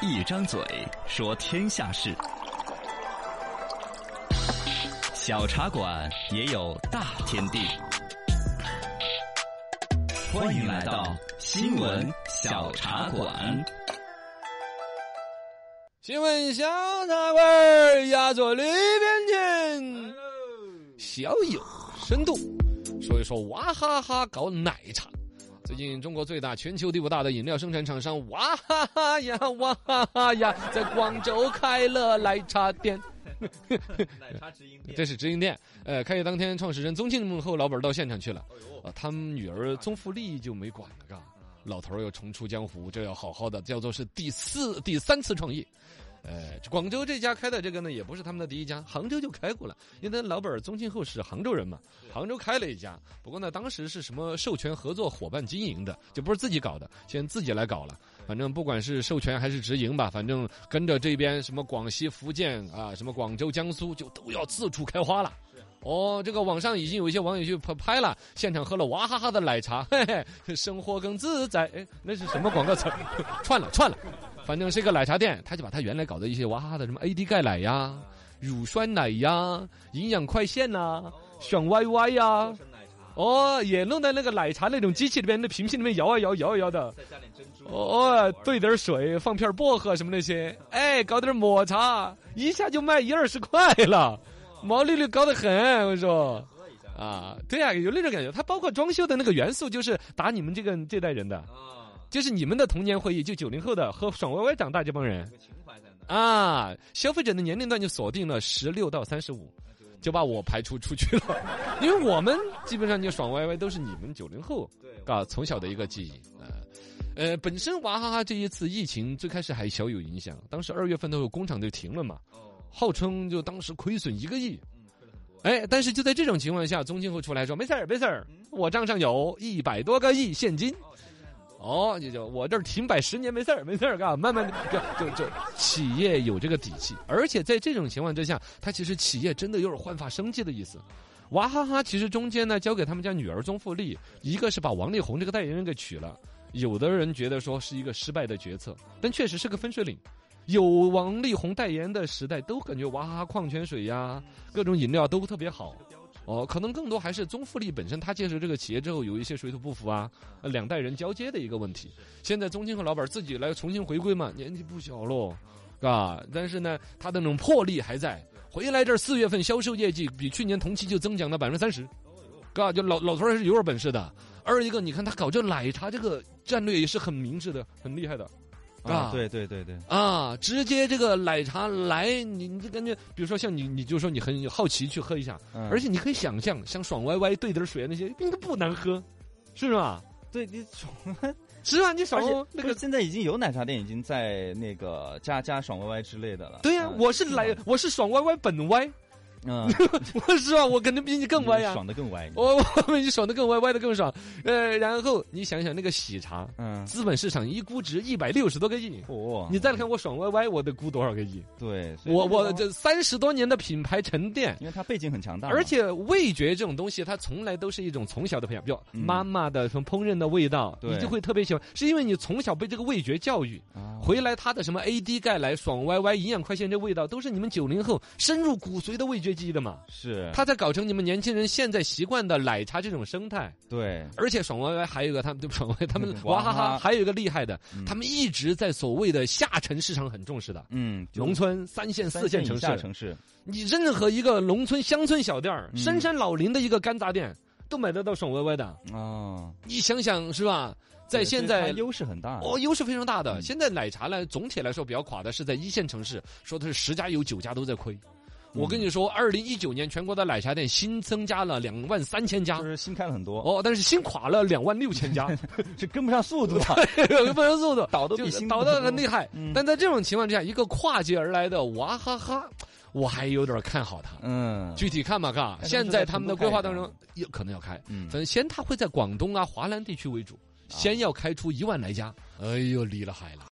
一张嘴说天下事，小茶馆也有大天地。欢迎来到新闻小茶馆。新闻小茶馆儿压着里边请，小有深度，说一说娃哈哈搞奶茶。最近，中国最大、全球第五大的饮料生产厂商娃哈哈呀娃哈哈呀，在广州开了奶茶店。奶茶直营店，这是直营店。呃，开业当天，创始人宗庆后老板到现场去了。啊，他们女儿宗馥莉就没管了，嘎。老头儿又重出江湖，这要好好的，叫做是第四、第三次创业。呃，广州这家开的这个呢，也不是他们的第一家，杭州就开过了。因为老板宗庆后是杭州人嘛，杭州开了一家。不过呢，当时是什么授权合作伙伴经营的，就不是自己搞的，现在自己来搞了。反正不管是授权还是直营吧，反正跟着这边什么广西、福建啊，什么广州、江苏，就都要四处开花了。哦，这个网上已经有一些网友去拍拍了，现场喝了娃哈哈的奶茶，嘿嘿，生活更自在。哎，那是什么广告词？串了串了，反正是一个奶茶店，他就把他原来搞的一些娃哈哈的什么 AD 钙奶呀、乳酸奶呀、营养快线呐、爽歪歪呀，哦，也弄在那个奶茶那种机器里面，那瓶瓶里面摇啊摇，摇啊摇的。再加点珍珠。哦，兑点水，放片薄荷什么那些，哎，搞点抹茶，一下就卖一二十块了，毛利率高得很。我说啊，对啊，有那种感觉。它包括装修的那个元素，就是打你们这个这代人的，啊，就是你们的童年回忆，就九零后的和爽歪歪长大这帮人。啊，消费者的年龄段就锁定了十六到三十五。就把我排除出去了，因为我们基本上就爽歪歪都是你们九零后对，啊从小的一个记忆啊。呃，本身娃哈哈这一次疫情最开始还小有影响，当时二月份的时候工厂就停了嘛，哦，号称就当时亏损一个亿。嗯，亏了很多。哎，但是就在这种情况下，宗庆后出来说没事儿没事儿，我账上有一百多个亿现金。哦，你。就我这儿停摆十年没事儿没事儿，干慢慢就就就企业有这个底气，而且在这种情况之下，它其实企业真的有点焕发生机的意思。娃哈哈其实中间呢交给他们家女儿宗馥莉，一个是把王力宏这个代言人给娶了，有的人觉得说是一个失败的决策，但确实是个分水岭。有王力宏代言的时代，都感觉娃哈哈矿泉水呀，各种饮料都特别好。哦，可能更多还是宗馥莉本身，他接手这个企业之后有一些水土不服啊，呃两代人交接的一个问题。现在宗庆和老板自己来重新回归嘛，年纪不小喽，啊，但是呢，他的那种魄力还在。回来这儿四月份销售业绩比去年同期就增长了百分之三十，嘎，就老老头儿还是有点本事的。二一个，你看他搞这奶茶这个战略也是很明智的，很厉害的。啊，对对对对，啊，直接这个奶茶来，你你就感觉，比如说像你，你就说你很好奇去喝一下，嗯而且你可以想象，像爽歪歪兑点水那些，应该不难喝，是吧？对你爽，是啊，你爽而且哦那个。现在已经有奶茶店已经在那个加加爽歪歪之类的了。对呀、嗯我是奶，我是爽歪歪本歪，嗯，我是啊？我肯定比你更歪呀、爽的更歪。我 我比你爽的更歪，歪的更爽。呃，然后你想想那个喜茶，嗯，资本市场一估值一百六十多个亿，哦，你再来看我爽歪歪，我得估多少个亿？对，我我这三十多年的品牌沉淀，因为它背景很强大，而且味觉这种东西，它从来都是一种从小的培养，比如嗯妈妈的什么烹饪的味道，对你就会特别喜欢，是因为你从小被这个味觉教育。啊回来它的什么 AD 钙奶、爽歪歪、营养快线这味道，都是你们九零后深入骨髓的味觉记忆的嘛。是他在搞成你们年轻人现在习惯的奶茶这种生态。对，而且爽歪歪还有一个，他们对爽歪歪，他们 娃哈哈还有一个厉害的，嗯他们一直在所谓的下沉市场很重视的。嗯，农村、三线、四线城市，城市，你任何一个农村乡村小店深山老林的一个干杂店，都买得到爽歪歪的。哦，你想想是吧？在现在优势很大。哦，优势非常大的。嗯现在奶茶呢，总体来说比较垮的是在一线城市，说的是十家有九家都在亏。我跟你说，二零一九年全国的奶茶店新增加了两万三千家。就，是新开了很多，哦，但是新垮了两万六千家，是跟不上速度啊。跟不上速度，倒的比新倒的很厉害。嗯。但在这种情况之下，一个跨界而来的娃哈哈，我还有点看好他。嗯，具体看吧，嘎，现在他们的规划当中有可能要开，嗯。反正先他会在广东啊、华南地区为主，先要开出一万来家。哎呦，厉了海了。